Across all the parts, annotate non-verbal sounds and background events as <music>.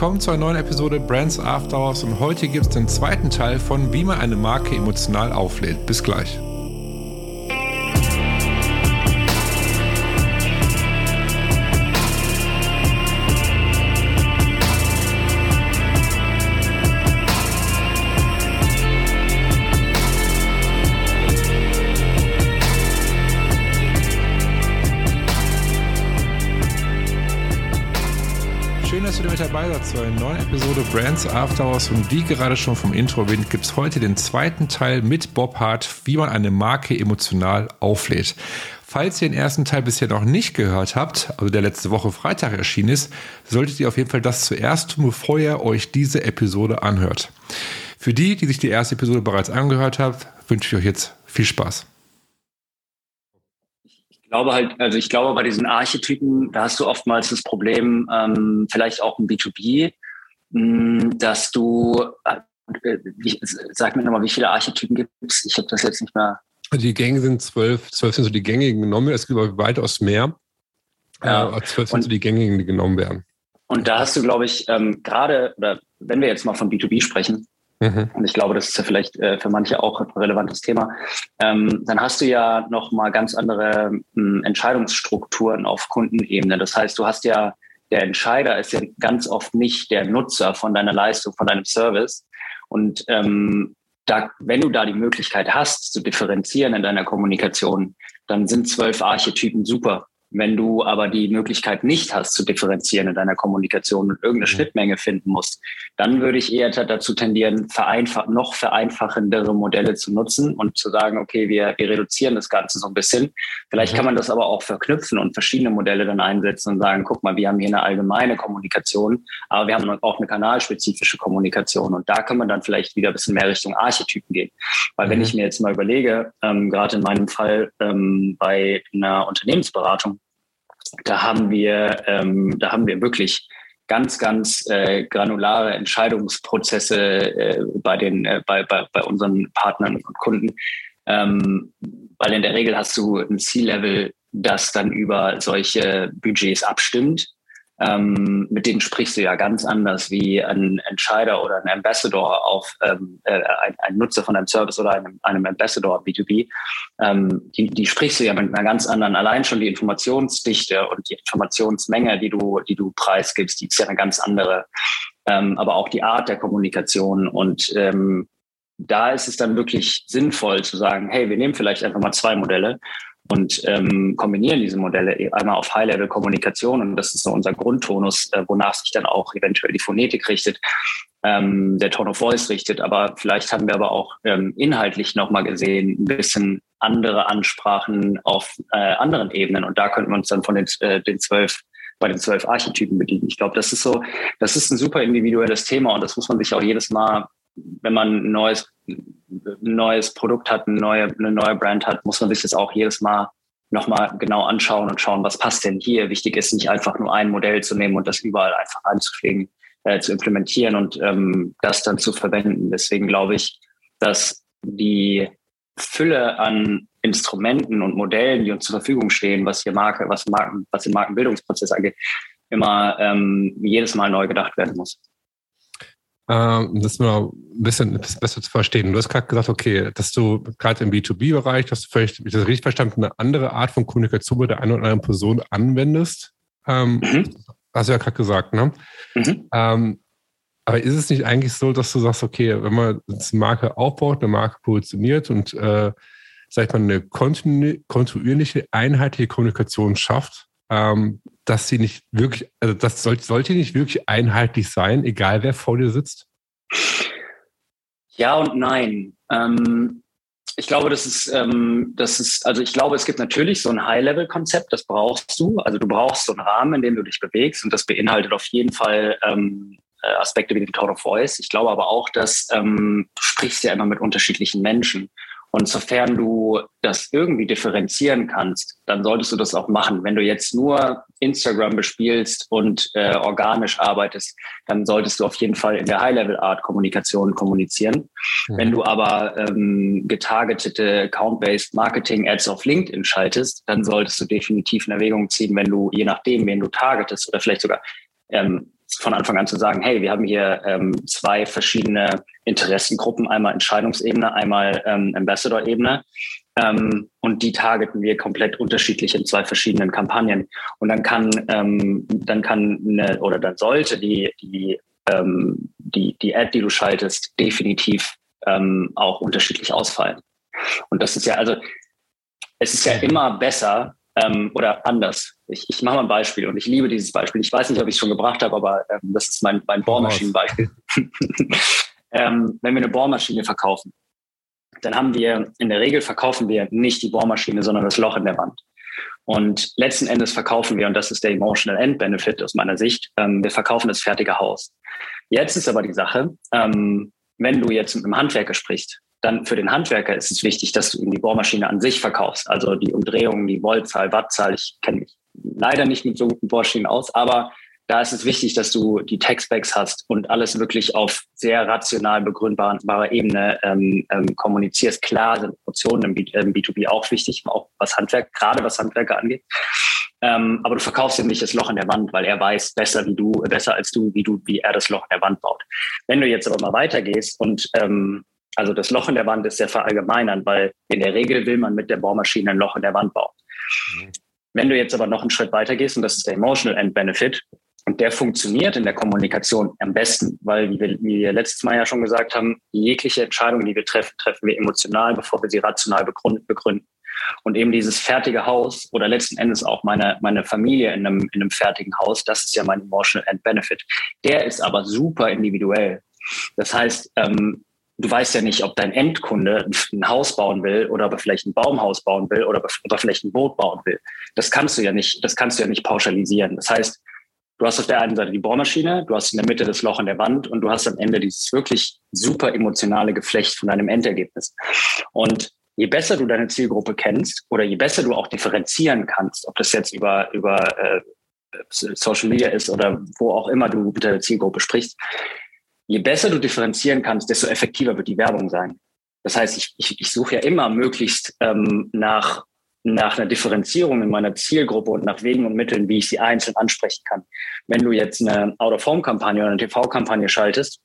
willkommen zu einer neuen Episode Brands After Hours und heute gibt es den zweiten Teil von Wie man eine Marke emotional auflädt. Bis gleich. Dabei seid zu einer neuen Episode Brands After Hours und wie gerade schon vom Intro erwähnt, gibt es heute den zweiten Teil mit Bob Hart, wie man eine Marke emotional auflädt. Falls ihr den ersten Teil bisher noch nicht gehört habt, also der letzte Woche Freitag erschienen ist, solltet ihr auf jeden Fall das zuerst tun, bevor ihr euch diese Episode anhört. Für die, die sich die erste Episode bereits angehört haben, wünsche ich euch jetzt viel Spaß glaube halt, also ich glaube bei diesen Archetypen, da hast du oftmals das Problem, ähm, vielleicht auch im B2B, mh, hm, dass du, äh, wie, sag mir nochmal, wie viele Archetypen gibt es? Ich habe das jetzt nicht mehr. Die Gänge sind zwölf, zwölf sind so die gängigen genommen, es gibt aber weitaus mehr. Ja. Äh, zwölf sind so die gängigen, die genommen werden. Und da hast du, glaube ich, ähm, gerade, oder wenn wir jetzt mal von B2B sprechen, Mhm. Und ich glaube, das ist ja vielleicht äh, für manche auch ein relevantes Thema. Ähm, dann hast du ja noch mal ganz andere ähm, Entscheidungsstrukturen auf Kundenebene. Das heißt, du hast ja der Entscheider ist ja ganz oft nicht der Nutzer von deiner Leistung, von deinem Service. Und ähm, da, wenn du da die Möglichkeit hast, zu differenzieren in deiner Kommunikation, dann sind zwölf Archetypen super. Wenn du aber die Möglichkeit nicht hast, zu differenzieren in deiner Kommunikation und irgendeine mhm. Schnittmenge finden musst, dann würde ich eher dazu tendieren, vereinfach, noch vereinfachendere Modelle zu nutzen und zu sagen, okay, wir, wir reduzieren das Ganze so ein bisschen. Vielleicht mhm. kann man das aber auch verknüpfen und verschiedene Modelle dann einsetzen und sagen, guck mal, wir haben hier eine allgemeine Kommunikation, aber wir haben auch eine kanalspezifische Kommunikation. Und da kann man dann vielleicht wieder ein bisschen mehr Richtung Archetypen gehen. Weil mhm. wenn ich mir jetzt mal überlege, ähm, gerade in meinem Fall ähm, bei einer Unternehmensberatung, da haben wir, ähm, da haben wir wirklich ganz, ganz äh, granulare Entscheidungsprozesse äh, bei, den, äh, bei, bei, bei unseren Partnern und Kunden. Ähm, weil in der Regel hast du ein C-Level, das dann über solche Budgets abstimmt ähm, mit denen sprichst du ja ganz anders wie ein Entscheider oder ein Ambassador auf ähm, äh, ein, ein, Nutzer von einem Service oder einem, einem Ambassador B2B. Ähm, die, die sprichst du ja mit einer ganz anderen, allein schon die Informationsdichte und die Informationsmenge, die du, die du preisgibst, die ist ja eine ganz andere. Ähm, aber auch die Art der Kommunikation und ähm, da ist es dann wirklich sinnvoll zu sagen, hey, wir nehmen vielleicht einfach mal zwei Modelle und ähm, kombinieren diese Modelle e-, einmal auf High-Level-Kommunikation und das ist so unser Grundtonus, äh, wonach sich dann auch eventuell die Phonetik richtet, ähm, der Tone of Voice richtet. Aber vielleicht haben wir aber auch ähm, inhaltlich nochmal gesehen ein bisschen andere Ansprachen auf äh, anderen Ebenen und da könnten wir uns dann von den, äh, den zwölf bei den zwölf Archetypen bedienen. Ich glaube, das ist so, das ist ein super individuelles Thema und das muss man sich auch jedes Mal wenn man ein neues, neues Produkt hat, eine neue, eine neue Brand hat, muss man sich das auch jedes Mal nochmal genau anschauen und schauen, was passt denn hier. Wichtig ist nicht einfach nur ein Modell zu nehmen und das überall einfach anzupflegen, äh, zu implementieren und ähm, das dann zu verwenden. Deswegen glaube ich, dass die Fülle an Instrumenten und Modellen, die uns zur Verfügung stehen, was hier Marke, was Marken, was den Markenbildungsprozess angeht, immer ähm, jedes Mal neu gedacht werden muss ähm, das mal ein bisschen besser zu verstehen. Du hast gerade gesagt, okay, dass du gerade im B2B-Bereich, dass du vielleicht, ich das richtig verstanden, eine andere Art von Kommunikation bei der einen oder anderen Person anwendest. Ähm, mhm. Hast du ja gerade gesagt, ne? Mhm. Ähm, aber ist es nicht eigentlich so, dass du sagst, okay, wenn man eine Marke aufbaut, eine Marke positioniert und, äh, sag ich mal, eine kontinuierliche, einheitliche Kommunikation schafft, ähm, dass sie nicht wirklich, also das sollte, sollte nicht wirklich einheitlich sein, egal wer vor dir sitzt? Ja und nein. Ähm, ich glaube, das ist, ähm, das ist, also ich glaube, es gibt natürlich so ein High-Level-Konzept, das brauchst du. Also du brauchst so einen Rahmen, in dem du dich bewegst und das beinhaltet auf jeden Fall ähm, äh, Aspekte wie den Tone of Voice. Ich glaube aber auch, dass ähm, du sprichst ja immer mit unterschiedlichen Menschen. Und sofern du das irgendwie differenzieren kannst, dann solltest du das auch machen. Wenn du jetzt nur Instagram bespielst und äh, organisch arbeitest, dann solltest du auf jeden Fall in der High-Level-Art Kommunikation kommunizieren. Mhm. Wenn du aber ähm, getargetete Account-Based Marketing-Ads auf LinkedIn schaltest, dann solltest du definitiv in Erwägung ziehen, wenn du, je nachdem, wen du targetest oder vielleicht sogar ähm, von Anfang an zu sagen, hey, wir haben hier ähm, zwei verschiedene Interessengruppen, einmal Entscheidungsebene, einmal ähm, Ambassador-Ebene. Ähm, und die targeten wir komplett unterschiedlich in zwei verschiedenen Kampagnen. Und dann kann, ähm, dann kann eine, oder dann sollte die, die, ähm, die, die Ad, die du schaltest, definitiv ähm, auch unterschiedlich ausfallen. Und das ist ja, also es ist ja immer besser ähm, oder anders. Ich, ich mache mal ein Beispiel und ich liebe dieses Beispiel. Ich weiß nicht, ob ich es schon gebracht habe, aber ähm, das ist mein, mein Bohrmaschinenbeispiel. <laughs> ähm, wenn wir eine Bohrmaschine verkaufen, dann haben wir, in der Regel verkaufen wir nicht die Bohrmaschine, sondern das Loch in der Wand. Und letzten Endes verkaufen wir, und das ist der Emotional End Benefit aus meiner Sicht, ähm, wir verkaufen das fertige Haus. Jetzt ist aber die Sache, ähm, wenn du jetzt mit einem Handwerker sprichst, dann für den Handwerker ist es wichtig, dass du ihm die Bohrmaschine an sich verkaufst. Also die Umdrehungen, die Voltzahl, Wattzahl. Ich kenne mich leider nicht mit so guten Bohrmaschinen aus, aber da ist es wichtig, dass du die Tech-Specs hast und alles wirklich auf sehr rational begründbarer Ebene ähm, ähm, kommunizierst. Klar sind Emotionen im, B, im B2B auch wichtig, auch was Handwerk, gerade was Handwerker angeht. Ähm, aber du verkaufst ihm nicht das Loch in der Wand, weil er weiß besser wie du, besser als du, wie du, wie er das Loch in der Wand baut. Wenn du jetzt aber mal weitergehst und ähm, also das Loch in der Wand ist sehr verallgemeinern, weil in der Regel will man mit der Bohrmaschine ein Loch in der Wand bauen. Mhm. Wenn du jetzt aber noch einen Schritt weiter gehst, und das ist der Emotional End Benefit, und der funktioniert in der Kommunikation am besten, weil, wie wir, wie wir letztes Mal ja schon gesagt haben, jegliche Entscheidung, die wir treffen, treffen wir emotional, bevor wir sie rational begründen. Und eben dieses fertige Haus oder letzten Endes auch meine, meine Familie in einem, in einem fertigen Haus, das ist ja mein Emotional End Benefit. Der ist aber super individuell. Das heißt, ähm, du weißt ja nicht, ob dein Endkunde ein Haus bauen will oder ob er vielleicht ein Baumhaus bauen will oder ob er vielleicht ein Boot bauen will. Das kannst du ja nicht, das kannst du ja nicht pauschalisieren. Das heißt, du hast auf der einen Seite die Bohrmaschine, du hast in der Mitte das Loch in der Wand und du hast am Ende dieses wirklich super emotionale Geflecht von deinem Endergebnis. Und je besser du deine Zielgruppe kennst oder je besser du auch differenzieren kannst, ob das jetzt über, über äh, Social Media ist oder wo auch immer du mit der Zielgruppe sprichst, je besser du differenzieren kannst, desto effektiver wird die Werbung sein. Das heißt, ich, ich, ich suche ja immer möglichst ähm, nach, nach einer Differenzierung in meiner Zielgruppe und nach Wegen und Mitteln, wie ich sie einzeln ansprechen kann. Wenn du jetzt eine Out-of-Home-Kampagne oder eine TV-Kampagne schaltest,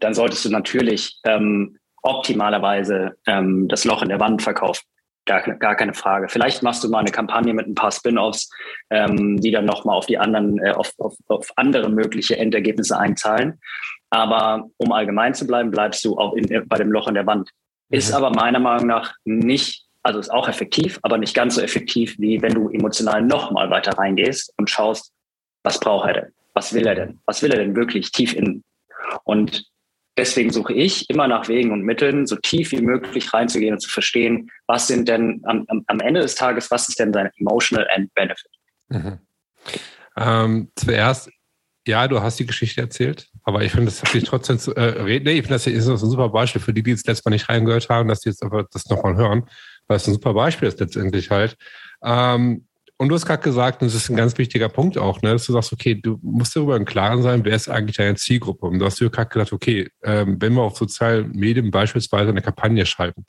dann solltest du natürlich ähm, optimalerweise ähm, das Loch in der Wand verkaufen. Gar, gar keine Frage. Vielleicht machst du mal eine Kampagne mit ein paar Spin-offs, ähm, die dann nochmal auf die anderen, äh, auf, auf, auf andere mögliche Endergebnisse einzahlen. Aber um allgemein zu bleiben, bleibst du auch in, bei dem Loch in der Wand. Ist mhm. aber meiner Meinung nach nicht, also ist auch effektiv, aber nicht ganz so effektiv, wie wenn du emotional nochmal weiter reingehst und schaust, was braucht er denn? Was will er denn? Was will er denn wirklich tief innen? Und deswegen suche ich immer nach Wegen und Mitteln, so tief wie möglich reinzugehen und zu verstehen, was sind denn am, am Ende des Tages, was ist denn sein Emotional End Benefit? Mhm. Ähm, zuerst ja, du hast die Geschichte erzählt, aber ich finde, das hat sich trotzdem zu, äh, reden. Ich finde, das ist ein super Beispiel für die, die jetzt letztes Mal nicht reingehört haben, dass die jetzt aber das nochmal hören, es ein super Beispiel ist letztendlich halt. Ähm, und du hast gerade gesagt, und das ist ein ganz wichtiger Punkt auch, ne, dass du sagst, okay, du musst darüber im Klaren sein, wer ist eigentlich deine Zielgruppe. Und du hast dir gerade gesagt, okay, ähm, wenn wir auf sozialen Medien beispielsweise eine Kampagne schalten,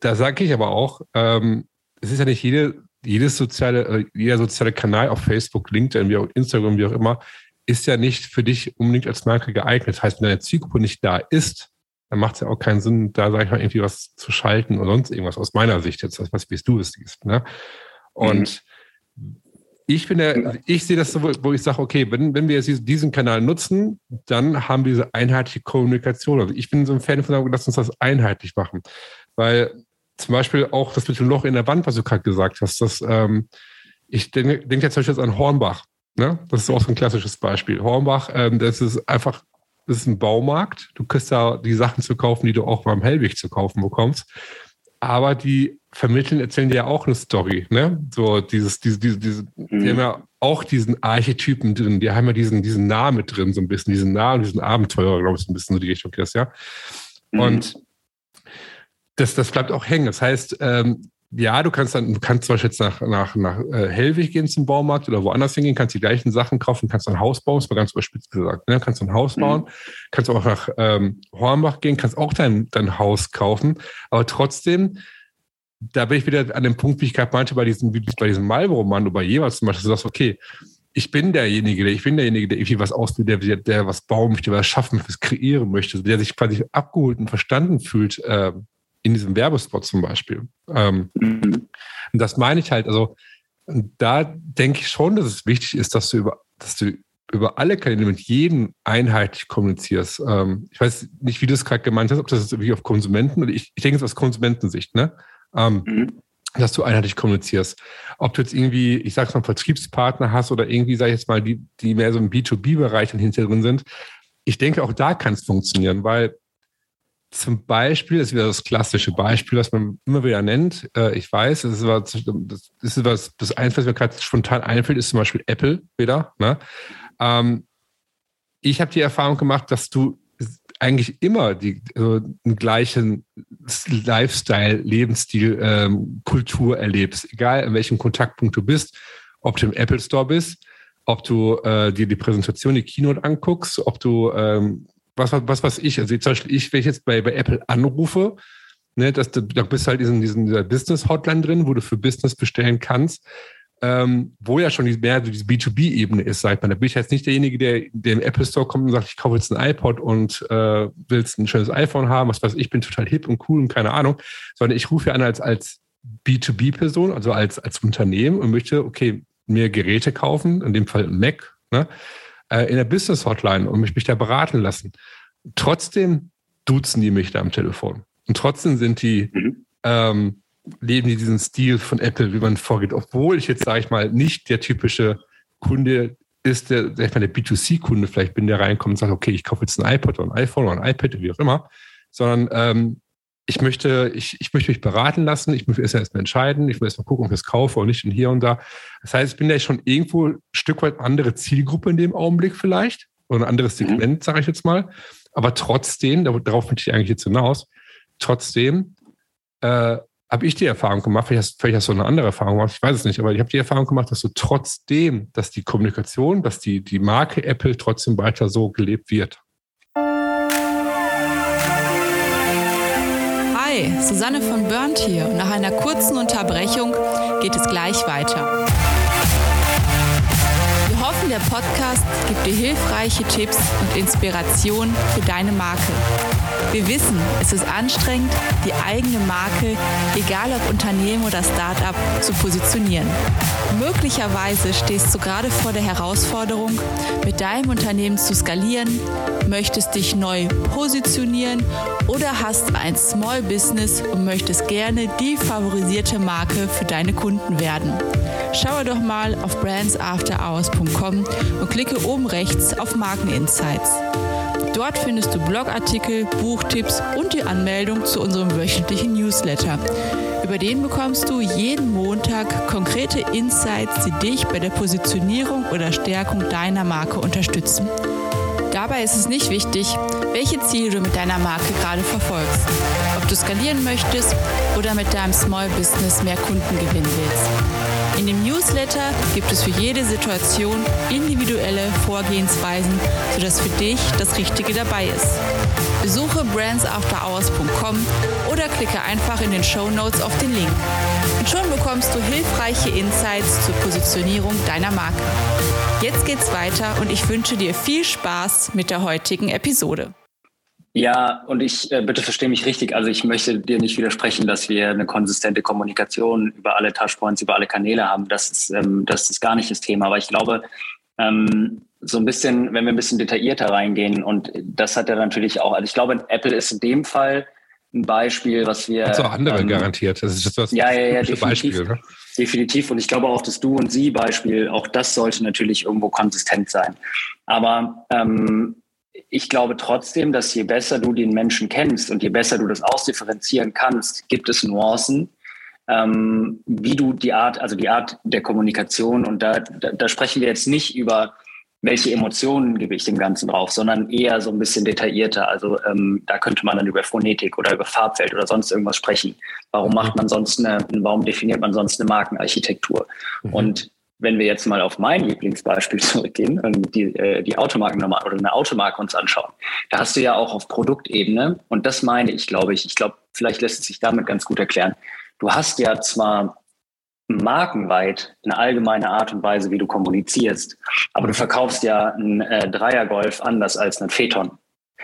da sage ich aber auch, ähm, es ist ja nicht jede, jedes soziale, äh, jeder soziale Kanal auf Facebook, LinkedIn, wie auch Instagram, wie auch immer, ist ja nicht für dich unbedingt als Marke geeignet. Das heißt, wenn deine Zielgruppe nicht da ist, dann macht es ja auch keinen Sinn, da, sag ich mal, irgendwie was zu schalten oder sonst irgendwas aus meiner Sicht jetzt, was wie du es siehst. Ne? Und mhm. ich bin der, ich sehe das so, wo ich sage, okay, wenn, wenn wir jetzt diesen Kanal nutzen, dann haben wir diese einheitliche Kommunikation. Also ich bin so ein Fan von, lass uns das einheitlich machen. Weil zum Beispiel auch das mit dem Loch in der Wand, was du gerade gesagt hast, das, ähm, ich denke denk jetzt zum Beispiel an Hornbach. Ne? Das ist auch so ein klassisches Beispiel. Hornbach, ähm, das ist einfach, das ist ein Baumarkt. Du kriegst da die Sachen zu kaufen, die du auch beim Hellwig zu kaufen bekommst. Aber die vermitteln, erzählen dir ja auch eine Story, ne? So dieses, diese, diese, diese, mhm. die haben ja auch diesen Archetypen drin, die haben ja diesen, diesen Namen mit drin, so ein bisschen, diesen Namen, diesen Abenteurer, glaube ich, so ein bisschen so die Richtung, das, ja. Mhm. Und das, das bleibt auch hängen. Das heißt, ähm, ja, du kannst dann, du kannst zum Beispiel jetzt nach, nach, nach äh, Hellwig gehen zum Baumarkt oder woanders hingehen, kannst die gleichen Sachen kaufen, kannst ein Haus bauen, das war ganz überspitzt gesagt, ne? kannst ein Haus mhm. bauen, kannst auch nach ähm, Hornbach gehen, kannst auch dein, dein Haus kaufen, aber trotzdem, da bin ich wieder an dem Punkt, wie ich gerade meinte, bei diesem, bei diesem Marlboro-Mann oder bei jeweils zum Beispiel, du sagst, okay, ich bin derjenige, der, ich bin derjenige, der irgendwie was ausbildet, der, der was bauen möchte, was schaffen möchte, was kreieren möchte, der sich quasi abgeholt und verstanden fühlt, äh, in diesem Werbespot zum Beispiel. Ähm, mhm. Und das meine ich halt, also da denke ich schon, dass es wichtig ist, dass du über, dass du über alle Kanäle mit jedem einheitlich kommunizierst. Ähm, ich weiß nicht, wie du es gerade gemeint hast, ob das wirklich auf Konsumenten oder ich, ich denke es aus Konsumentensicht, ne? Ähm, mhm. Dass du einheitlich kommunizierst. Ob du jetzt irgendwie, ich sag's mal, Vertriebspartner hast oder irgendwie, sag ich jetzt mal, die, die mehr so im B2B-Bereich hinter drin sind. Ich denke, auch da kann es funktionieren, weil zum Beispiel, das ist wieder das klassische Beispiel, was man immer wieder nennt. Äh, ich weiß, das ist, was, das ist was, das Einzige, was mir gerade spontan einfällt, ist zum Beispiel Apple wieder. Ne? Ähm, ich habe die Erfahrung gemacht, dass du eigentlich immer die also einen gleichen Lifestyle, Lebensstil, ähm, Kultur erlebst, egal in welchem Kontaktpunkt du bist, ob du im Apple Store bist, ob du äh, dir die Präsentation, die Keynote anguckst, ob du ähm, was, was, was ich, also zum Beispiel ich, wenn ich jetzt bei, bei Apple anrufe, ne, dass du, da bist halt in diesen, dieser Business-Hotline drin, wo du für Business bestellen kannst, ähm, wo ja schon mehr diese B2B-Ebene ist, sagt man. Da bin ich jetzt nicht derjenige, der, der im Apple Store kommt und sagt, ich kaufe jetzt ein iPod und äh, willst ein schönes iPhone haben, was weiß ich, bin total hip und cool und keine Ahnung, sondern ich rufe ja an als, als B2B-Person, also als, als Unternehmen und möchte, okay, mir Geräte kaufen, in dem Fall ein Mac, ne? Äh, in der Business Hotline und mich, mich da beraten lassen. Trotzdem duzen die mich da am Telefon. Und trotzdem sind die, mhm. ähm, leben die diesen Stil von Apple, wie man vorgeht. Obwohl ich jetzt, sage ich mal, nicht der typische Kunde ist, der, sag ich mal, der B2C-Kunde vielleicht bin, der reinkommt und sagt, okay, ich kaufe jetzt ein iPod oder ein iPhone oder ein iPad, wie auch immer, sondern ähm, ich möchte, ich, ich möchte mich beraten lassen, ich muss erst erstmal entscheiden, ich will erstmal gucken, ob ich es kaufe oder nicht und hier und da. Das heißt, ich bin ja schon irgendwo ein Stück weit andere Zielgruppe in dem Augenblick vielleicht oder ein anderes mhm. Segment, mhm. sage ich jetzt mal. Aber trotzdem, darauf möchte ich eigentlich jetzt hinaus, trotzdem äh, habe ich die Erfahrung gemacht, vielleicht hast, vielleicht hast du eine andere Erfahrung gemacht, ich weiß es nicht, aber ich habe die Erfahrung gemacht, dass du trotzdem, dass die Kommunikation, dass die, die Marke Apple trotzdem weiter so gelebt wird. Susanne von Burnt hier und nach einer kurzen Unterbrechung geht es gleich weiter. Der Podcast gibt dir hilfreiche Tipps und Inspiration für deine Marke. Wir wissen, es ist anstrengend, die eigene Marke, egal ob Unternehmen oder Startup, zu positionieren. Möglicherweise stehst du gerade vor der Herausforderung, mit deinem Unternehmen zu skalieren, möchtest dich neu positionieren oder hast ein Small Business und möchtest gerne die favorisierte Marke für deine Kunden werden. Schaue doch mal auf brandsafterhours.com und klicke oben rechts auf Markeninsights. Dort findest du Blogartikel, Buchtipps und die Anmeldung zu unserem wöchentlichen Newsletter. Über den bekommst du jeden Montag konkrete Insights, die dich bei der Positionierung oder Stärkung deiner Marke unterstützen. Dabei ist es nicht wichtig, welche Ziele du mit deiner Marke gerade verfolgst. Ob du skalieren möchtest oder mit deinem Small Business mehr Kunden gewinnen willst. In dem Newsletter gibt es für jede Situation individuelle Vorgehensweisen, sodass für dich das Richtige dabei ist. Besuche brandsafterhours.com oder klicke einfach in den Show Notes auf den Link. Und schon bekommst du hilfreiche Insights zur Positionierung deiner Marke. Jetzt geht's weiter und ich wünsche dir viel Spaß mit der heutigen Episode. Ja, und ich äh, bitte verstehe mich richtig. Also ich möchte dir nicht widersprechen, dass wir eine konsistente Kommunikation über alle Touchpoints, über alle Kanäle haben. Das ist, ähm, das ist gar nicht das Thema. Aber ich glaube, ähm, so ein bisschen, wenn wir ein bisschen detaillierter reingehen, und das hat er natürlich auch, also ich glaube, Apple ist in dem Fall ein Beispiel, was wir. Hat auch andere ähm, garantiert. Das ist das ja, ja, ja, definitiv, Beispiel. Ne? Definitiv. Und ich glaube auch das Du und Sie Beispiel, auch das sollte natürlich irgendwo konsistent sein. Aber ähm, ich glaube trotzdem, dass je besser du den Menschen kennst und je besser du das ausdifferenzieren kannst, gibt es Nuancen, ähm, wie du die Art, also die Art der Kommunikation und da, da, da sprechen wir jetzt nicht über welche Emotionen gebe ich dem Ganzen drauf, sondern eher so ein bisschen detaillierter. Also ähm, da könnte man dann über Phonetik oder über Farbfeld oder sonst irgendwas sprechen. Warum macht man sonst eine, warum definiert man sonst eine Markenarchitektur? Mhm. Und wenn wir jetzt mal auf mein Lieblingsbeispiel <laughs> zurückgehen und die, äh, die Automarken oder eine Automarke uns anschauen, da hast du ja auch auf Produktebene, und das meine ich, glaube ich, ich glaube, vielleicht lässt es sich damit ganz gut erklären. Du hast ja zwar markenweit eine allgemeine Art und Weise, wie du kommunizierst. Aber du verkaufst ja einen äh, Dreiergolf anders als einen Phaeton.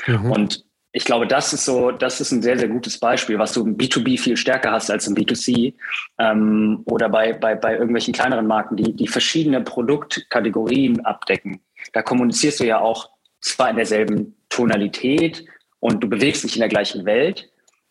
Mhm. Und ich glaube, das ist so, das ist ein sehr, sehr gutes Beispiel, was du im B2B viel stärker hast als im B2C ähm, oder bei, bei, bei irgendwelchen kleineren Marken, die, die verschiedene Produktkategorien abdecken. Da kommunizierst du ja auch zwar in derselben Tonalität und du bewegst dich in der gleichen Welt,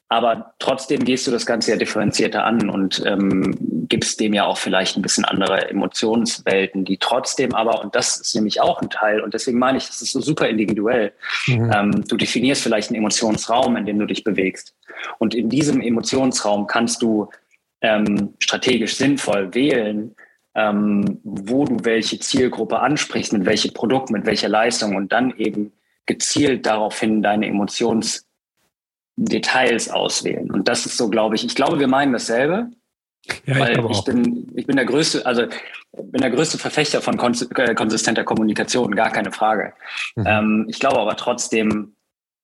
aber trotzdem gehst du das Ganze ja differenzierter an und ähm, gibst dem ja auch vielleicht ein bisschen andere Emotionswelten, die trotzdem aber, und das ist nämlich auch ein Teil, und deswegen meine ich, das ist so super individuell. Mhm. Ähm, du definierst vielleicht einen Emotionsraum, in dem du dich bewegst. Und in diesem Emotionsraum kannst du ähm, strategisch sinnvoll wählen, ähm, wo du welche Zielgruppe ansprichst, mit welchem Produkt, mit welcher Leistung und dann eben gezielt daraufhin deine Emotions Details auswählen. Und das ist so, glaube ich, ich glaube, wir meinen dasselbe. Ja, weil ich, ich bin, ich bin der größte, also bin der größte Verfechter von äh, konsistenter Kommunikation, gar keine Frage. Mhm. Ähm, ich glaube aber trotzdem,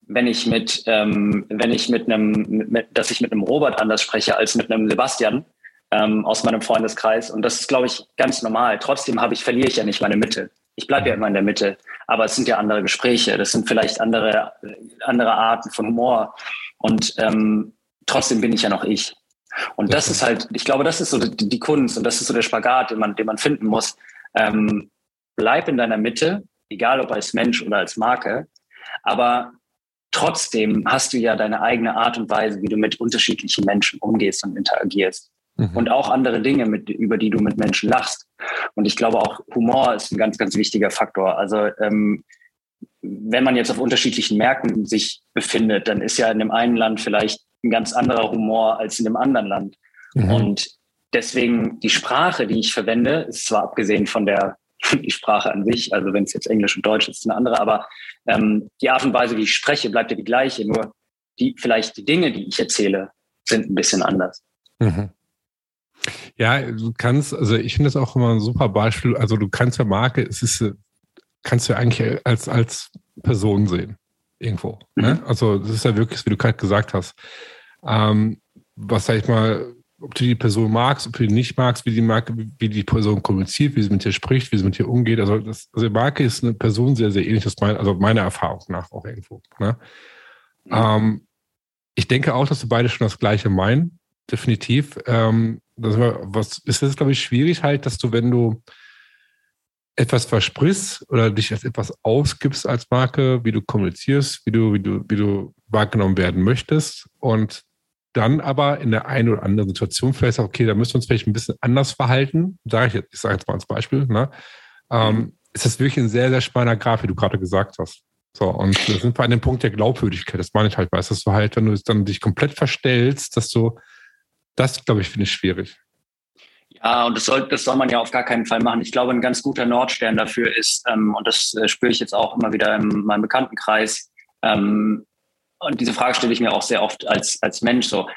wenn ich mit, ähm, wenn ich mit einem, mit, dass ich mit einem Robert anders spreche als mit einem Sebastian ähm, aus meinem Freundeskreis. Und das ist, glaube ich, ganz normal. Trotzdem habe ich, verliere ich ja nicht meine Mitte. Ich bleibe ja immer in der Mitte. Aber es sind ja andere Gespräche. Das sind vielleicht andere, andere Arten von Humor. Und ähm, trotzdem bin ich ja noch ich. Und das ist halt, ich glaube, das ist so die, die, Kunst und das ist so der Spagat, den man, den man finden muss. Ähm, bleib in deiner Mitte, egal ob als Mensch oder als Marke, aber trotzdem hast du ja deine eigene Art und Weise, wie du mit unterschiedlichen Menschen umgehst und interagierst. Mhm. Und auch andere Dinge, mit, über die du mit Menschen lachst. Und ich glaube auch Humor ist ein ganz, ganz wichtiger Faktor. Also ähm, wenn man jetzt auf unterschiedlichen Märkten sich befindet, dann ist ja in dem einen Land vielleicht ein ganz anderer Humor als in dem anderen Land. Mhm. Und deswegen die Sprache, die ich verwende, ist zwar abgesehen von der <laughs> die Sprache an sich, also wenn es jetzt Englisch und Deutsch ist, ist eine andere, aber ähm, die Art und Weise, wie ich spreche, bleibt ja die gleiche. Nur die vielleicht die Dinge, die ich erzähle, sind ein bisschen anders. Mhm. Ja, du kannst, also ich finde das auch immer ein super Beispiel. Also du kannst ja Marke, es ist kannst du ja eigentlich als, als Person sehen. Irgendwo. Ne? Mhm. Also, das ist ja wirklich, wie du gerade gesagt hast. Ähm, was sag ich mal, ob du die Person magst, ob du die nicht magst, wie die Marke, wie die Person kommuniziert, wie sie mit dir spricht, wie sie mit dir umgeht. Also, das, also Marke ist eine Person sehr, sehr ähnlich, das mein, also meiner Erfahrung nach auch irgendwo. Ne? Mhm. Ähm, ich denke auch, dass wir beide schon das Gleiche meinen, definitiv. Ähm, das war, was ist das, glaube ich, schwierig halt, dass du, wenn du etwas versprichst oder dich als etwas ausgibst als Marke, wie du kommunizierst, wie du, wie du, wie du wahrgenommen werden möchtest und dann aber in der einen oder anderen Situation vielleicht auch, okay, da müssen wir uns vielleicht ein bisschen anders verhalten, sage ich jetzt, ich sage jetzt mal als Beispiel, ne? Ähm, ist das wirklich ein sehr, sehr spannender Graph, wie du gerade gesagt hast. So, und da sind wir an dem Punkt der Glaubwürdigkeit, das meine ich halt, weißt dass du halt, wenn du es dann dich komplett verstellst, dass du, das, glaube ich, finde ich schwierig. Ja, und das soll, das soll man ja auf gar keinen Fall machen. Ich glaube, ein ganz guter Nordstern dafür ist, ähm, und das äh, spüre ich jetzt auch immer wieder in meinem Bekanntenkreis, ähm, und diese Frage stelle ich mir auch sehr oft als, als Mensch so,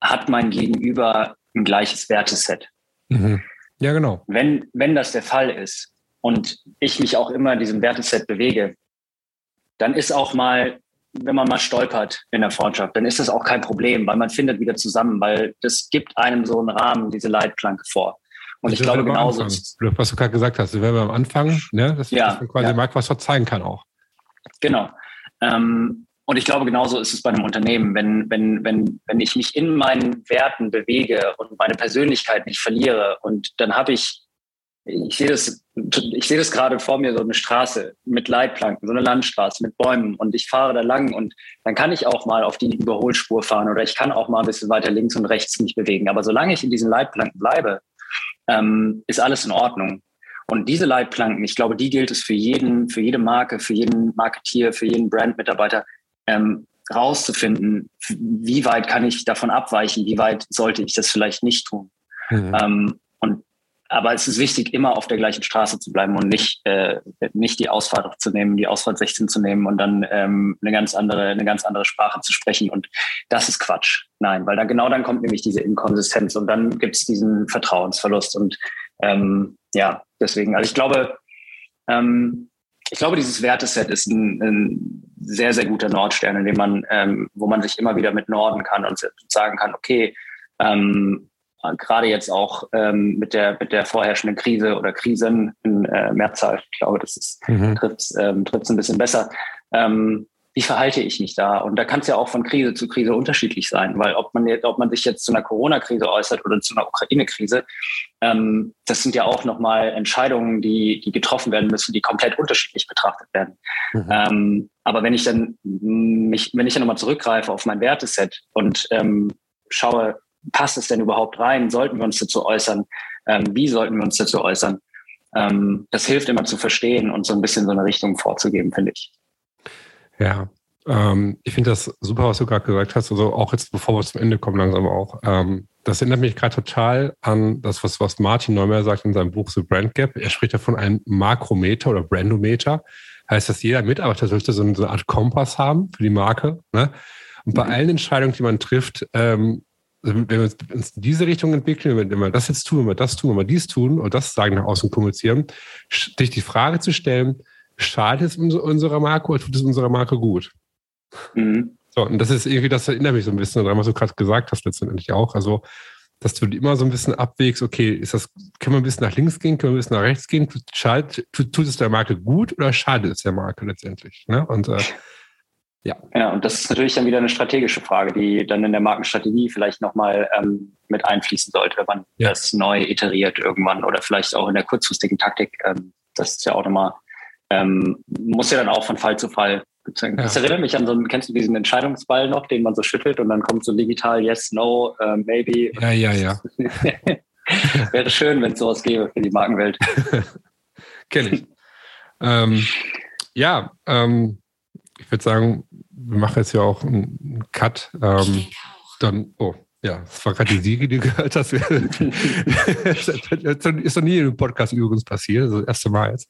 hat mein Gegenüber ein gleiches Werteset? Mhm. Ja, genau. Wenn, wenn das der Fall ist und ich mich auch immer in diesem Werteset bewege, dann ist auch mal wenn man mal stolpert in der Freundschaft, dann ist das auch kein Problem, weil man findet wieder zusammen, weil das gibt einem so einen Rahmen, diese Leitplanke vor. Und ich glaube genauso. Was du gerade gesagt hast, wenn wir am Anfang, ne, dass, ja, dass man quasi ja. mag, was zeigen kann auch. Genau. Ähm, und ich glaube, genauso ist es bei einem Unternehmen. Wenn, wenn, wenn, wenn ich mich in meinen Werten bewege und meine Persönlichkeit nicht verliere und dann habe ich ich sehe das, ich sehe das gerade vor mir, so eine Straße mit Leitplanken, so eine Landstraße mit Bäumen und ich fahre da lang und dann kann ich auch mal auf die Überholspur fahren oder ich kann auch mal ein bisschen weiter links und rechts mich bewegen. Aber solange ich in diesen Leitplanken bleibe, ähm, ist alles in Ordnung. Und diese Leitplanken, ich glaube, die gilt es für jeden, für jede Marke, für jeden Marketier, für jeden Brandmitarbeiter, ähm, rauszufinden, wie weit kann ich davon abweichen, wie weit sollte ich das vielleicht nicht tun. Mhm. Ähm, und aber es ist wichtig, immer auf der gleichen Straße zu bleiben und nicht, äh, nicht die Ausfahrt zu nehmen, die Ausfahrt 16 zu nehmen und dann ähm, eine ganz andere, eine ganz andere Sprache zu sprechen. Und das ist Quatsch. Nein, weil dann genau dann kommt nämlich diese Inkonsistenz und dann gibt es diesen Vertrauensverlust. Und ähm, ja, deswegen, also ich glaube, ähm, ich glaube, dieses Werteset ist ein, ein sehr, sehr guter Nordstern, in dem man, ähm, wo man sich immer wieder mit norden kann und sagen kann, okay, ähm, gerade jetzt auch ähm, mit der mit der vorherrschenden Krise oder Krisen in äh, Mehrzahl, ich glaube, das ist mhm. trifft ähm, ein bisschen besser. Ähm, wie verhalte ich mich da? Und da kann es ja auch von Krise zu Krise unterschiedlich sein, weil ob man, jetzt, ob man sich jetzt zu einer Corona-Krise äußert oder zu einer Ukraine-Krise, ähm, das sind ja auch nochmal Entscheidungen, die, die getroffen werden müssen, die komplett unterschiedlich betrachtet werden. Mhm. Ähm, aber wenn ich dann mich, wenn ich dann nochmal zurückgreife auf mein Werteset und ähm, schaue, passt es denn überhaupt rein? Sollten wir uns dazu äußern? Ähm, wie sollten wir uns dazu äußern? Ähm, das hilft immer zu verstehen und so ein bisschen so eine Richtung vorzugeben, finde ich. Ja, ähm, ich finde das super, was du gerade gesagt hast. Also auch jetzt, bevor wir zum Ende kommen, langsam auch. Ähm, das erinnert mich gerade total an das, was, was Martin Neumeyer sagt in seinem Buch The Brand Gap. Er spricht ja von einem Makrometer oder Brandometer. Heißt, dass jeder Mitarbeiter sollte so eine Art Kompass haben für die Marke. Ne? Und bei mhm. allen Entscheidungen, die man trifft, ähm, wenn wir uns in diese Richtung entwickeln, wenn wir das jetzt tun, wenn wir das tun, wenn wir dies tun und das sagen nach außen kommunizieren, sich die Frage zu stellen, schadet es unserer Marke oder tut es unserer Marke gut? Mhm. So, und das ist irgendwie, das erinnert mich so ein bisschen daran, was du gerade gesagt hast, letztendlich auch. Also, dass du immer so ein bisschen abwägst, okay, ist das, können wir ein bisschen nach links gehen, können wir ein bisschen nach rechts gehen? Schadet, tut, tut es der Marke gut oder schadet es der Marke letztendlich? Ne? Und äh, ja. Ja, und das ist natürlich dann wieder eine strategische Frage, die dann in der Markenstrategie vielleicht nochmal ähm, mit einfließen sollte, wenn man ja. das neu iteriert irgendwann oder vielleicht auch in der kurzfristigen Taktik. Ähm, das ist ja auch nochmal ähm, muss ja dann auch von Fall zu Fall. Ja. Das erinnert mich an so einen, kennst du diesen Entscheidungsball noch, den man so schüttelt und dann kommt so digital Yes, No, uh, Maybe. Ja, ja, ja. <laughs> Wäre schön, wenn es sowas gäbe für die Markenwelt. <laughs> Kenne ich. ähm, ja, ähm, ich würde sagen, wir machen jetzt ja auch einen Cut. Ähm, dann, oh, ja, das war gerade die Siege, die du gehört hast. das <laughs> ist noch nie in einem Podcast übrigens passiert, also das erste Mal jetzt.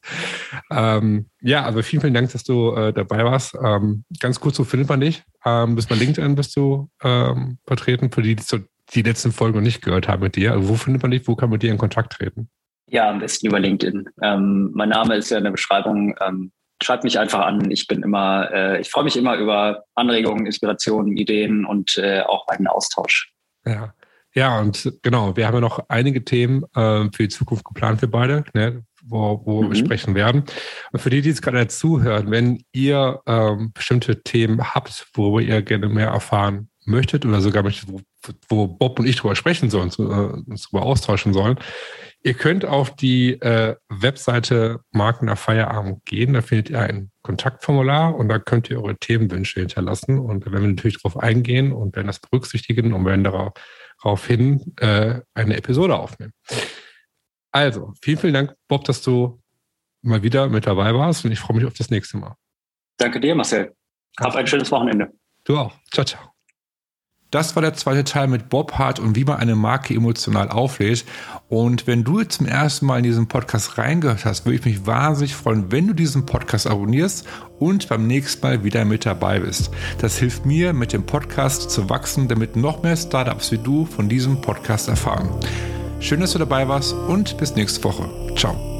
Ähm, ja, aber vielen, vielen Dank, dass du äh, dabei warst. Ähm, ganz kurz, wo findet man dich? Ähm, bist bei LinkedIn bist du ähm, vertreten, für die, die so die letzten Folgen noch nicht gehört haben mit dir. Also wo findet man dich? Wo kann man mit dir in Kontakt treten? Ja, am besten über LinkedIn. Ähm, mein Name ist ja in der Beschreibung. Ähm, schreibt mich einfach an. Ich bin immer, äh, ich freue mich immer über Anregungen, Inspirationen, Ideen und äh, auch einen Austausch. Ja. Ja, und genau, wir haben ja noch einige Themen äh, für die Zukunft geplant, wir beide, ne, wo, wo mhm. wir sprechen werden. Und für die, die jetzt gerade zuhören, wenn ihr ähm, bestimmte Themen habt, worüber ihr gerne mehr erfahren möchtet oder sogar möchtet, wo, Bob und ich drüber sprechen sollen, zu, äh, uns darüber austauschen sollen, ihr könnt auf die äh, Webseite Marken nach Feierabend gehen. Da findet ihr ein Kontaktformular und da könnt ihr eure Themenwünsche hinterlassen. Und da werden wir natürlich darauf eingehen und werden das berücksichtigen und werden daraufhin äh, eine Episode aufnehmen. Also, vielen, vielen Dank, Bob, dass du mal wieder mit dabei warst und ich freue mich auf das nächste Mal. Danke dir, Marcel. Hab ein schönes Wochenende. Du auch. Ciao, ciao. Das war der zweite Teil mit Bob Hart und wie man eine Marke emotional auflädt. Und wenn du zum ersten Mal in diesen Podcast reingehört hast, würde ich mich wahnsinnig freuen, wenn du diesen Podcast abonnierst und beim nächsten Mal wieder mit dabei bist. Das hilft mir, mit dem Podcast zu wachsen, damit noch mehr Startups wie du von diesem Podcast erfahren. Schön, dass du dabei warst und bis nächste Woche. Ciao.